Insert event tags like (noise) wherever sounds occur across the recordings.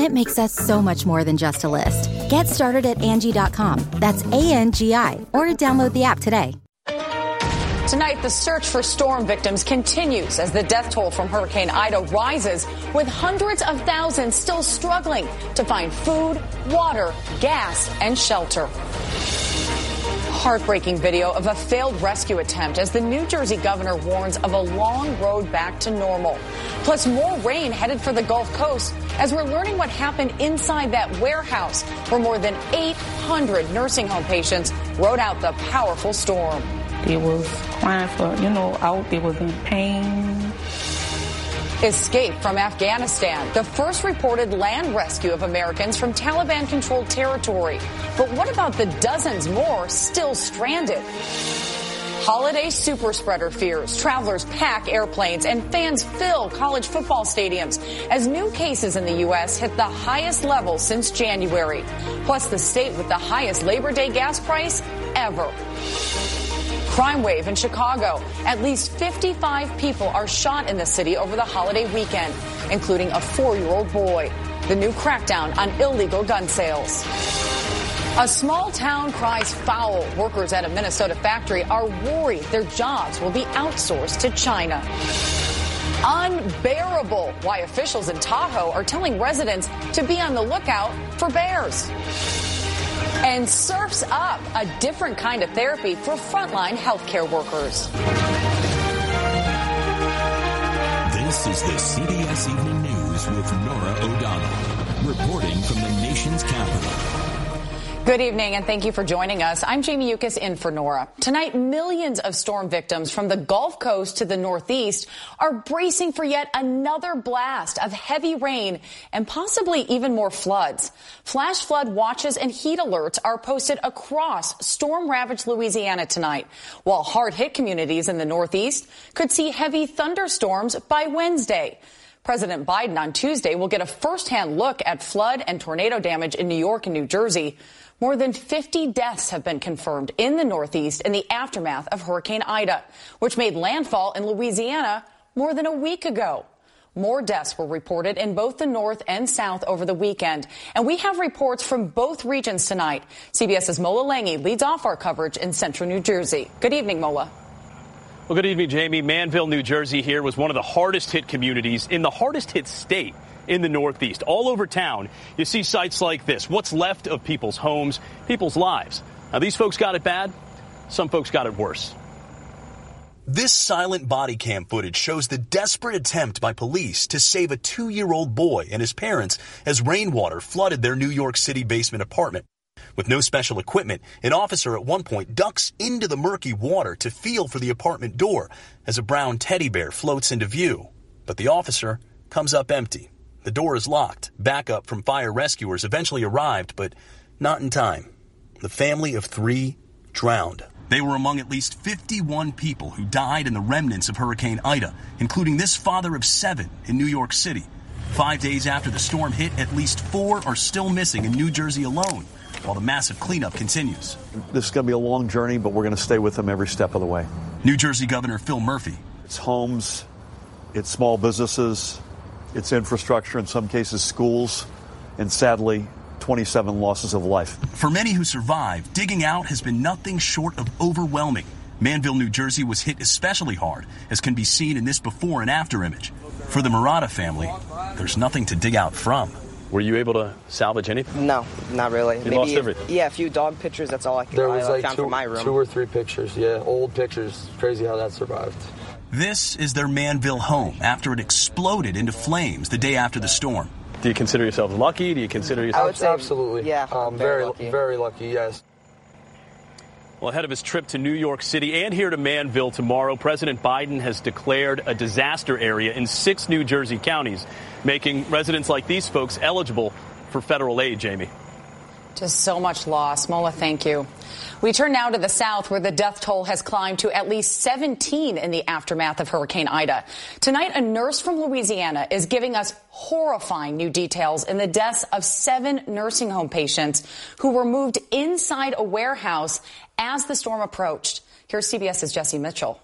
it makes us so much more than just a list. Get started at Angi.com. That's A N G I, or download the app today. Tonight, the search for storm victims continues as the death toll from Hurricane Ida rises, with hundreds of thousands still struggling to find food, water, gas, and shelter. Heartbreaking video of a failed rescue attempt as the New Jersey governor warns of a long road back to normal. Plus, more rain headed for the Gulf Coast as we're learning what happened inside that warehouse where more than 800 nursing home patients rode out the powerful storm. They was crying for, you know, out. They was in pain. Escape from Afghanistan, the first reported land rescue of Americans from Taliban controlled territory. But what about the dozens more still stranded? Holiday super spreader fears. Travelers pack airplanes and fans fill college football stadiums as new cases in the U.S. hit the highest level since January. Plus, the state with the highest Labor Day gas price ever. Crime wave in Chicago. At least 55 people are shot in the city over the holiday weekend, including a four-year-old boy. The new crackdown on illegal gun sales. A small town cries foul. Workers at a Minnesota factory are worried their jobs will be outsourced to China. Unbearable why officials in Tahoe are telling residents to be on the lookout for bears. And surfs up a different kind of therapy for frontline healthcare workers. This is the CBS Evening News with Norah O'Donnell, reporting from the nation's capital. Good evening, and thank you for joining us. I'm Jamie Yuccas in for Norah. Tonight, millions of storm victims from the Gulf Coast to the Northeast are bracing for yet another blast of heavy rain and possibly even more floods. Flash flood watches and heat alerts are posted across storm-ravaged Louisiana tonight, while hard-hit communities in the Northeast could see heavy thunderstorms by Wednesday. President Biden on Tuesday will get a firsthand look at flood and tornado damage in New York and New Jersey. More than 50 deaths have been confirmed in the Northeast in the aftermath of Hurricane Ida, which made landfall in Louisiana more than a week ago. More deaths were reported in both the North and South over the weekend. And we have reports from both regions tonight. CBS's Mola Lenghi leads off our coverage in central New Jersey. Good evening, Mola. Well, good evening, Jamie. Manville, New Jersey here was one of the hardest hit communities in the hardest hit state in the Northeast. All over town, you see sites like this. What's left of people's homes, people's lives. Now, these folks got it bad. Some folks got it worse. This silent body cam footage shows the desperate attempt by police to save a two year old boy and his parents as rainwater flooded their New York City basement apartment. With no special equipment, an officer at one point ducks into the murky water to feel for the apartment door as a brown teddy bear floats into view. But the officer comes up empty. The door is locked. Backup from fire rescuers eventually arrived, but not in time. The family of three drowned. They were among at least 51 people who died in the remnants of Hurricane Ida, including this father of seven in New York City. Five days after the storm hit, at least four are still missing in New Jersey alone, while the massive cleanup continues. This is going to be a long journey, but we're going to stay with them every step of the way. New Jersey Governor Phil Murphy. It's homes, it's small businesses, it's infrastructure, in some cases schools, and sadly, 27 losses of life. For many who survived, digging out has been nothing short of overwhelming. Manville, New Jersey was hit especially hard, as can be seen in this before and after image. For the Murata family, there's nothing to dig out from. Were you able to salvage anything? No, not really. You Maybe lost everything? Yeah, a few dog pictures. That's all I could There I was like found two, from my room. two or three pictures. Yeah, old pictures. Crazy how that survived. This is their Manville home after it exploded into flames the day after the storm. Do you consider yourself lucky? Do you consider yourself? absolutely. Yeah, um, very very, lucky. very lucky. Yes. Well, ahead of his trip to New York City and here to Manville tomorrow, President Biden has declared a disaster area in six New Jersey counties, making residents like these folks eligible for federal aid, Jamie. Just so much loss. Mola, thank you. We turn now to the south where the death toll has climbed to at least 17 in the aftermath of Hurricane Ida. Tonight, a nurse from Louisiana is giving us horrifying new details in the deaths of seven nursing home patients who were moved inside a warehouse as the storm approached. Here's CBS's Jesse Mitchell.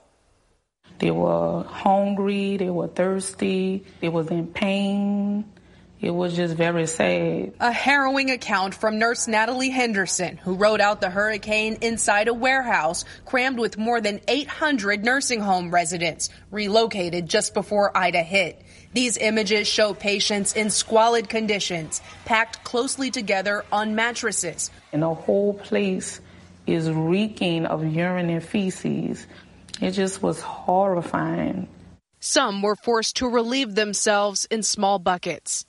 They were hungry, they were thirsty, they was in pain. It was just very sad. A harrowing account from nurse Natalie Henderson, who rode out the hurricane inside a warehouse crammed with more than 800 nursing home residents relocated just before Ida hit. These images show patients in squalid conditions, packed closely together on mattresses. And the whole place is reeking of urine and feces. It just was horrifying. Some were forced to relieve themselves in small buckets.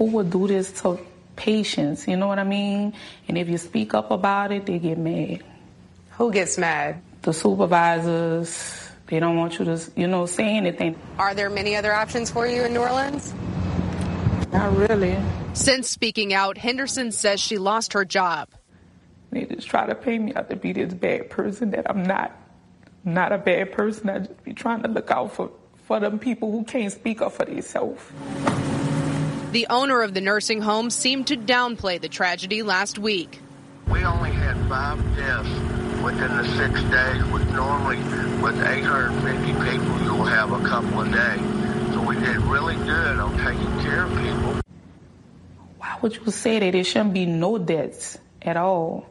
Who would do this to patients? You know what I mean? And if you speak up about it, they get mad. Who gets mad? The supervisors, they don't want you to, you know, say anything. Are there many other options for you in New Orleans? Not really. Since speaking out, Henderson says she lost her job. They just try to paint me out to be this bad person that I'm not. I'm not a bad person. I just be trying to look out for, for them people who can't speak up for themselves. The owner of the nursing home seemed to downplay the tragedy last week. We only had five deaths within the six days, which normally with 850 people you'll have a couple a day. So we did really good on taking care of people. Why would you say that? There shouldn't be no deaths at all.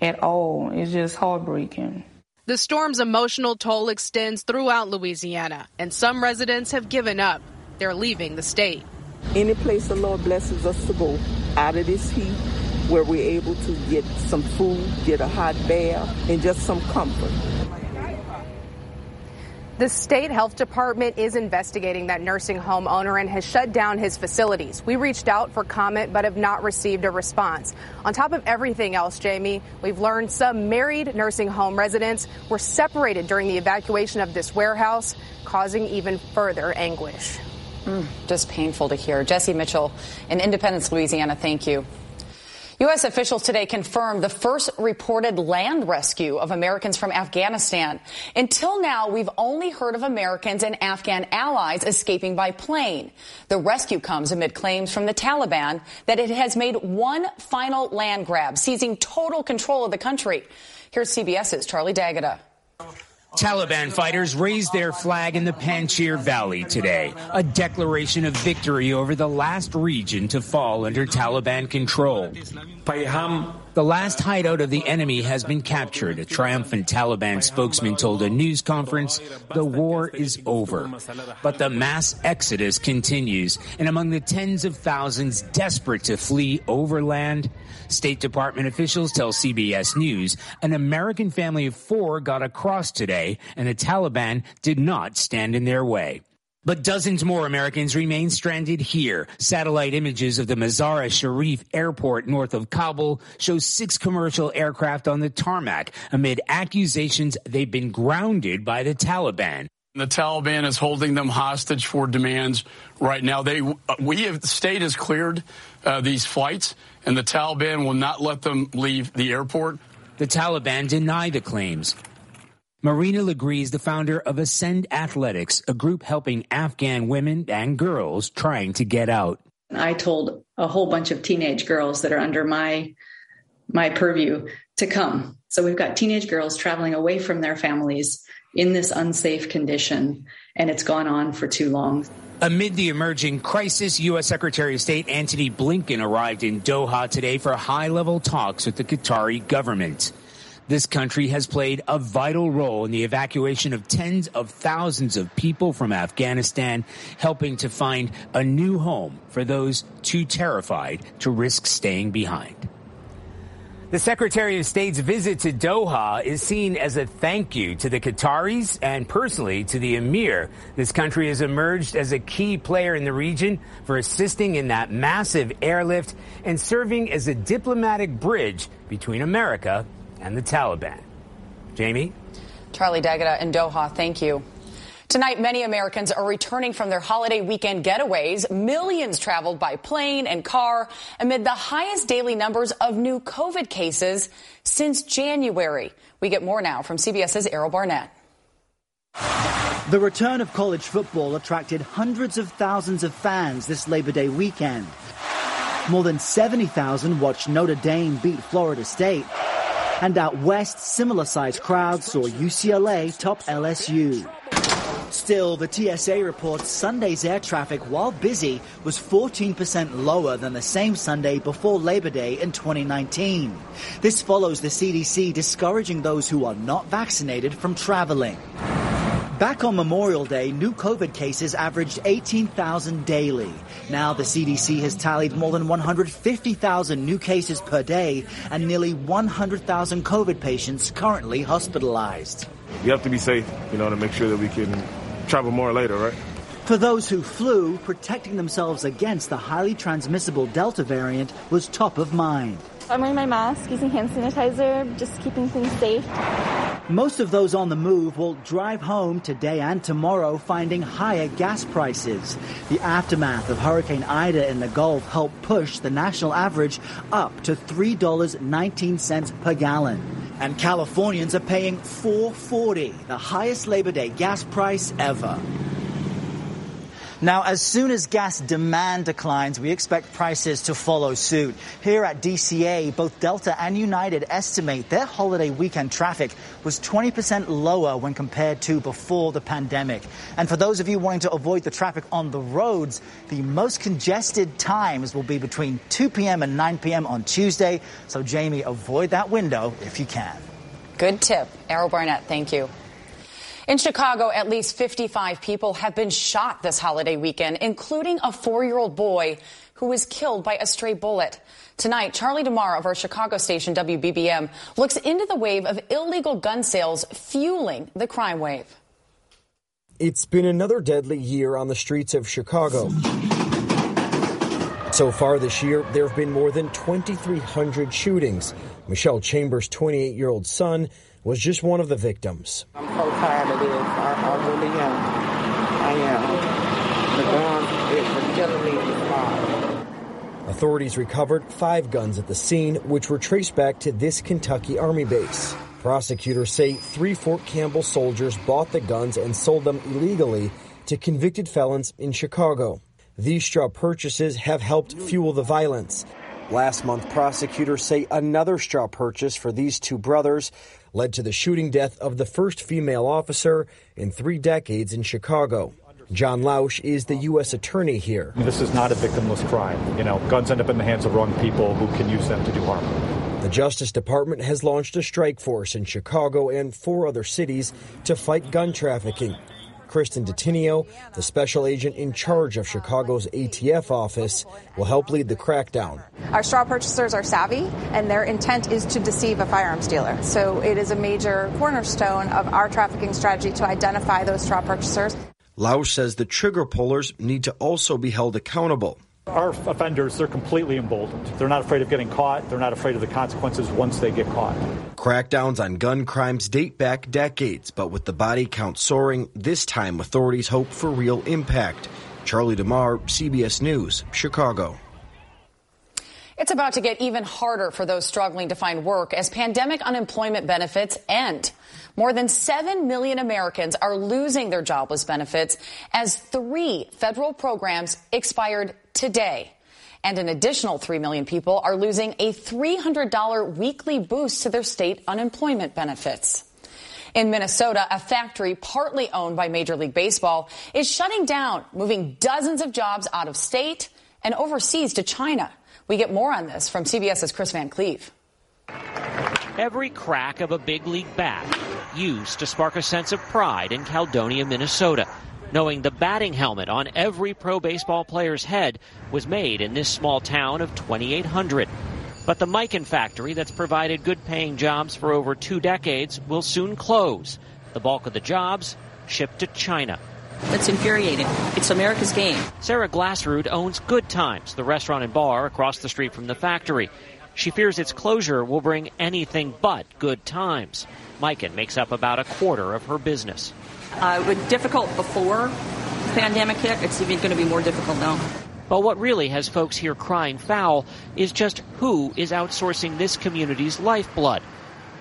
At all. It's just heartbreaking. The storm's emotional toll extends throughout Louisiana, and some residents have given up. They're leaving the state. Any place the Lord blesses us to go out of this heat, where we're able to get some food, get a hot bath, and just some comfort. The state health department is investigating that nursing home owner and has shut down his facilities. We reached out for comment but have not received a response. On top of everything else, Jamie, we've learned some married nursing home residents were separated during the evacuation of this warehouse, causing even further anguish. Mm, just painful to hear. Jesse Mitchell in Independence, Louisiana, thank you. U.S. officials today confirmed the first reported land rescue of Americans from Afghanistan. Until now, we've only heard of Americans and Afghan allies escaping by plane. The rescue comes amid claims from the Taliban that it has made one final land grab, seizing total control of the country. Here's CBS's Charlie D'Agata. Taliban fighters raised their flag in the Panjshir Valley today, a declaration of victory over the last region to fall under Taliban control. The last hideout of the enemy has been captured, a triumphant Taliban spokesman told a news conference. The war is over. But the mass exodus continues, and among the tens of thousands desperate to flee overland, State Department officials tell CBS News an American family of four got across today, and the Taliban did not stand in their way. But dozens more Americans remain stranded here. Satellite images of the Mazar-e Sharif airport north of Kabul show six commercial aircraft on the tarmac amid accusations they've been grounded by the Taliban. The Taliban is holding them hostage for demands right now. They, we have, the state has cleared uh, these flights, and the Taliban will not let them leave the airport. The Taliban deny the claims. Marina LeGree is the founder of Ascend Athletics, a group helping Afghan women and girls trying to get out. I told a whole bunch of teenage girls that are under my my purview to come. So we've got teenage girls traveling away from their families in this unsafe condition and it's gone on for too long. Amid the emerging crisis, U.S. Secretary of State Antony Blinken arrived in Doha today for high level talks with the Qatari government. This country has played a vital role in the evacuation of tens of thousands of people from Afghanistan, helping to find a new home for those too terrified to risk staying behind. The Secretary of State's visit to Doha is seen as a thank you to the Qataris and personally to the Emir. This country has emerged as a key player in the region for assisting in that massive airlift and serving as a diplomatic bridge between America and the Taliban. Jamie? Charlie D'Agata in Doha, thank you. Tonight, many Americans are returning from their holiday weekend getaways. Millions traveled by plane and car amid the highest daily numbers of new COVID cases since January. We get more now from CBS's Errol Barnett. The return of college football attracted hundreds of thousands of fans this Labor Day weekend. More than 70,000 watched Notre Dame beat Florida State. And out west, similar sized crowds saw UCLA top LSU. Still, the TSA reports Sunday's air traffic, while busy, was 14% lower than the same Sunday before Labor Day in 2019. This follows the CDC discouraging those who are not vaccinated from traveling. Back on Memorial Day, new COVID cases averaged 18,000 daily. Now the CDC has tallied more than 150,000 new cases per day and nearly 100,000 COVID patients currently hospitalized. You have to be safe, you know, to make sure that we can travel more later, right? For those who flew, protecting themselves against the highly transmissible Delta variant was top of mind. I'm wearing my mask, using hand sanitizer, just keeping things safe. Most of those on the move will drive home today and tomorrow, finding higher gas prices. The aftermath of Hurricane Ida in the Gulf helped push the national average up to $3.19 per gallon. And Californians are paying 4.40, the highest Labor Day gas price ever. Now, as soon as gas demand declines, we expect prices to follow suit. Here at DCA, both Delta and United estimate their holiday weekend traffic was 20% lower when compared to before the pandemic. And for those of you wanting to avoid the traffic on the roads, the most congested times will be between 2 p.m. and 9 p.m. on Tuesday. So, Jamie, avoid that window if you can. Good tip. Errol Barnett, thank you. In Chicago, at least 55 people have been shot this holiday weekend, including a four-year-old boy who was killed by a stray bullet. Tonight, Charlie DeMar of our Chicago station WBBM looks into the wave of illegal gun sales fueling the crime wave. It's been another deadly year on the streets of Chicago. So far this year, there have been more than 2,300 shootings. Michelle Chambers' 28 year old son was just one of the victims. I'm so tired of this. I, I really am. I am. The guns is killing me Authorities recovered five guns at the scene, which were traced back to this Kentucky Army base. Prosecutors say three Fort Campbell soldiers bought the guns and sold them illegally to convicted felons in Chicago. These straw purchases have helped fuel the violence. Last month, prosecutors say another straw purchase for these two brothers led to the shooting death of the first female officer in three decades in Chicago. John Lausch is the U.S. attorney here. This is not a victimless crime. You know, guns end up in the hands of wrong people who can use them to do harm. The Justice Department has launched a strike force in Chicago and four other cities to fight gun trafficking. Kristen de Tineo, the special agent in charge of Chicago's ATF office, will help lead the crackdown. Our straw purchasers are savvy, and their intent is to deceive a firearms dealer. So it is a major cornerstone of our trafficking strategy to identify those straw purchasers. Lausch says the trigger pullers need to also be held accountable. Our offenders, they're completely emboldened. They're not afraid of getting caught. They're not afraid of the consequences once they get caught. Crackdowns on gun crimes date back decades, but with the body count soaring, this time authorities hope for real impact. Charlie DeMar, CBS News, Chicago. It's about to get even harder for those struggling to find work as pandemic unemployment benefits end. More than 7 million Americans are losing their jobless benefits as three federal programs expired today. And an additional 3 million people are losing a $300 weekly boost to their state unemployment benefits. In Minnesota, a factory partly owned by Major League Baseball is shutting down, moving dozens of jobs out of state and overseas to China. We get more on this from CBS's Chris Van Cleave. Every crack of a big league bat used to spark a sense of pride in Caledonia, Minnesota, knowing the batting helmet on every pro baseball player's head was made in this small town of 2,800. But the Miken factory that's provided good paying jobs for over two decades will soon close. The bulk of the jobs shipped to China. That's infuriating. It's America's game. Sarah Glassrud owns Good Times, the restaurant and bar across the street from the factory. She fears its closure will bring anything but good times. Miken makes up about a quarter of her business. Uh, it was difficult before the pandemic hit. It's even going to be more difficult now. But what really has folks here crying foul is just who is outsourcing this community's lifeblood.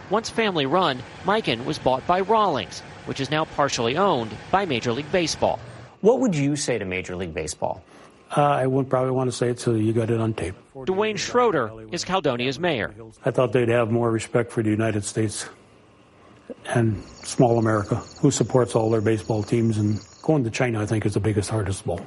Once family run, Miken was bought by Rawlings, which is now partially owned by Major League Baseball. What would you say to Major League Baseball? Uh, I wouldn't probably want to say it, so you got it on tape. Dwayne Schroeder is Caledonia's mayor. I thought they'd have more respect for the United States and small America, who supports all their baseball teams. And going to China, I think, is the biggest, hardest ball.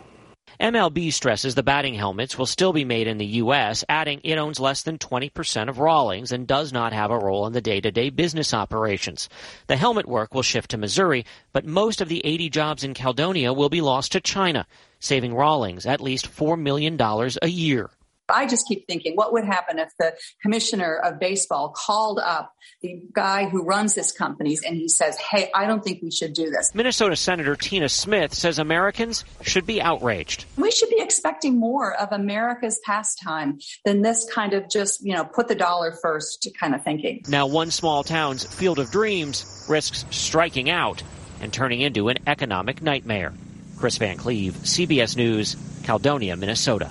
MLB stresses the batting helmets will still be made in the U.S., adding it owns less than 20% of Rawlings and does not have a role in the day to day business operations. The helmet work will shift to Missouri, but most of the 80 jobs in Caledonia will be lost to China, saving Rawlings at least $4 million a year. I just keep thinking, what would happen if the commissioner of baseball called up the guy who runs this companies and he says, hey, I don't think we should do this. Minnesota Senator Tina Smith says Americans should be outraged. We should be expecting more of America's pastime than this kind of just, you know, put the dollar first kind of thinking. Now, one small town's field of dreams risks striking out and turning into an economic nightmare. Chris Van Cleave, CBS News, Caledonia, Minnesota.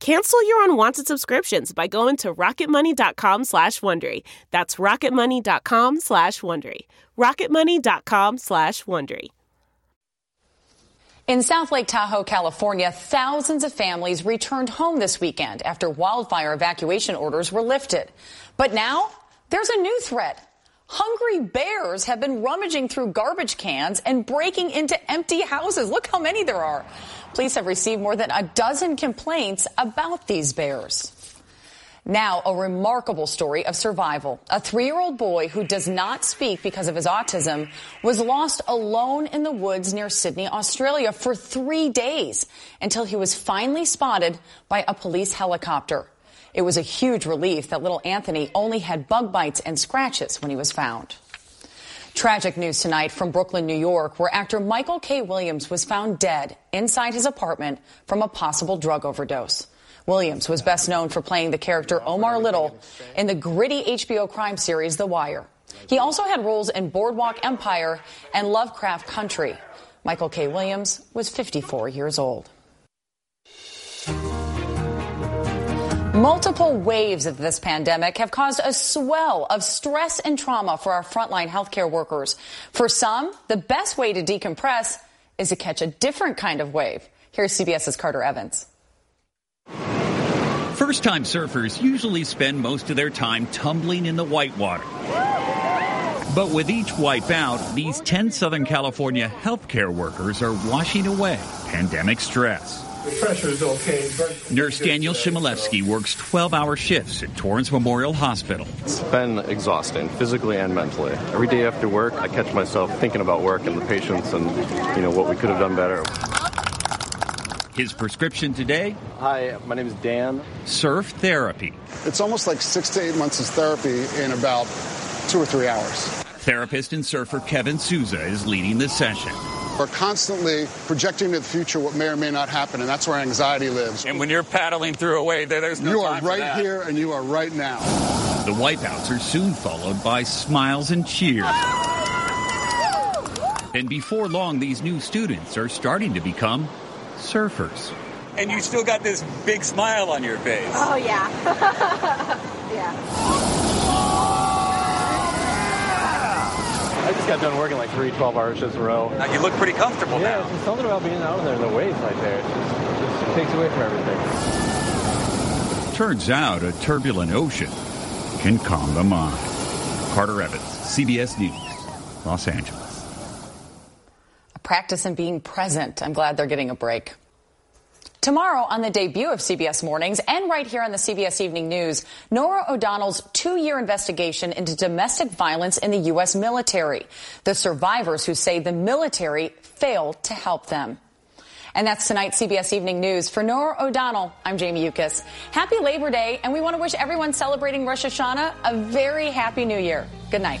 Cancel your unwanted subscriptions by going to rocketmoney.com slash Wondery. That's rocketmoney.com slash Wondery. rocketmoney.com slash Wondery. In South Lake Tahoe, California, thousands of families returned home this weekend after wildfire evacuation orders were lifted. But now there's a new threat. Hungry bears have been rummaging through garbage cans and breaking into empty houses. Look how many there are. Police have received more than a dozen complaints about these bears. Now, a remarkable story of survival. A three year old boy who does not speak because of his autism was lost alone in the woods near Sydney, Australia for three days until he was finally spotted by a police helicopter. It was a huge relief that little Anthony only had bug bites and scratches when he was found. Tragic news tonight from Brooklyn, New York, where actor Michael K. Williams was found dead inside his apartment from a possible drug overdose. Williams was best known for playing the character Omar Little in the gritty HBO crime series The Wire. He also had roles in Boardwalk Empire and Lovecraft Country. Michael K. Williams was 54 years old. Multiple waves of this pandemic have caused a swell of stress and trauma for our frontline healthcare workers. For some, the best way to decompress is to catch a different kind of wave. Here's CBS's Carter Evans. First time surfers usually spend most of their time tumbling in the whitewater. But with each wipeout, these 10 Southern California healthcare workers are washing away pandemic stress. The pressure is okay. Nurse Daniel Shimilevsky works 12 hour shifts at Torrance Memorial Hospital. It's been exhausting, physically and mentally. Every day after work, I catch myself thinking about work and the patients and, you know, what we could have done better. His prescription today? Hi, my name is Dan. Surf therapy. It's almost like six to eight months of therapy in about two or three hours. Therapist and surfer Kevin Souza is leading the session. We're constantly projecting to the future what may or may not happen, and that's where anxiety lives. And when you're paddling through a wave, there's no You time are right for that. here and you are right now. The wipeouts are soon followed by smiles and cheers. And before long, these new students are starting to become surfers. And you still got this big smile on your face. Oh, yeah. (laughs) yeah. I just got done working like three 12 hour shifts in a row. Now you look pretty comfortable yeah, now. there's something about being out there in the waves like there. It just, just takes away from everything. Turns out a turbulent ocean can calm the mind. Carter Evans, CBS News, Los Angeles. A practice in being present. I'm glad they're getting a break. Tomorrow, on the debut of CBS Mornings and right here on the CBS Evening News, Norah O'Donnell's two year investigation into domestic violence in the U.S. military. The survivors who say the military failed to help them. And that's tonight's CBS Evening News. For Norah O'Donnell, I'm Jamie Yuccas. Happy Labor Day, and we want to wish everyone celebrating Rosh Hashanah a very happy new year. Good night.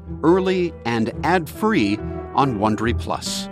early and ad-free on Wondery Plus.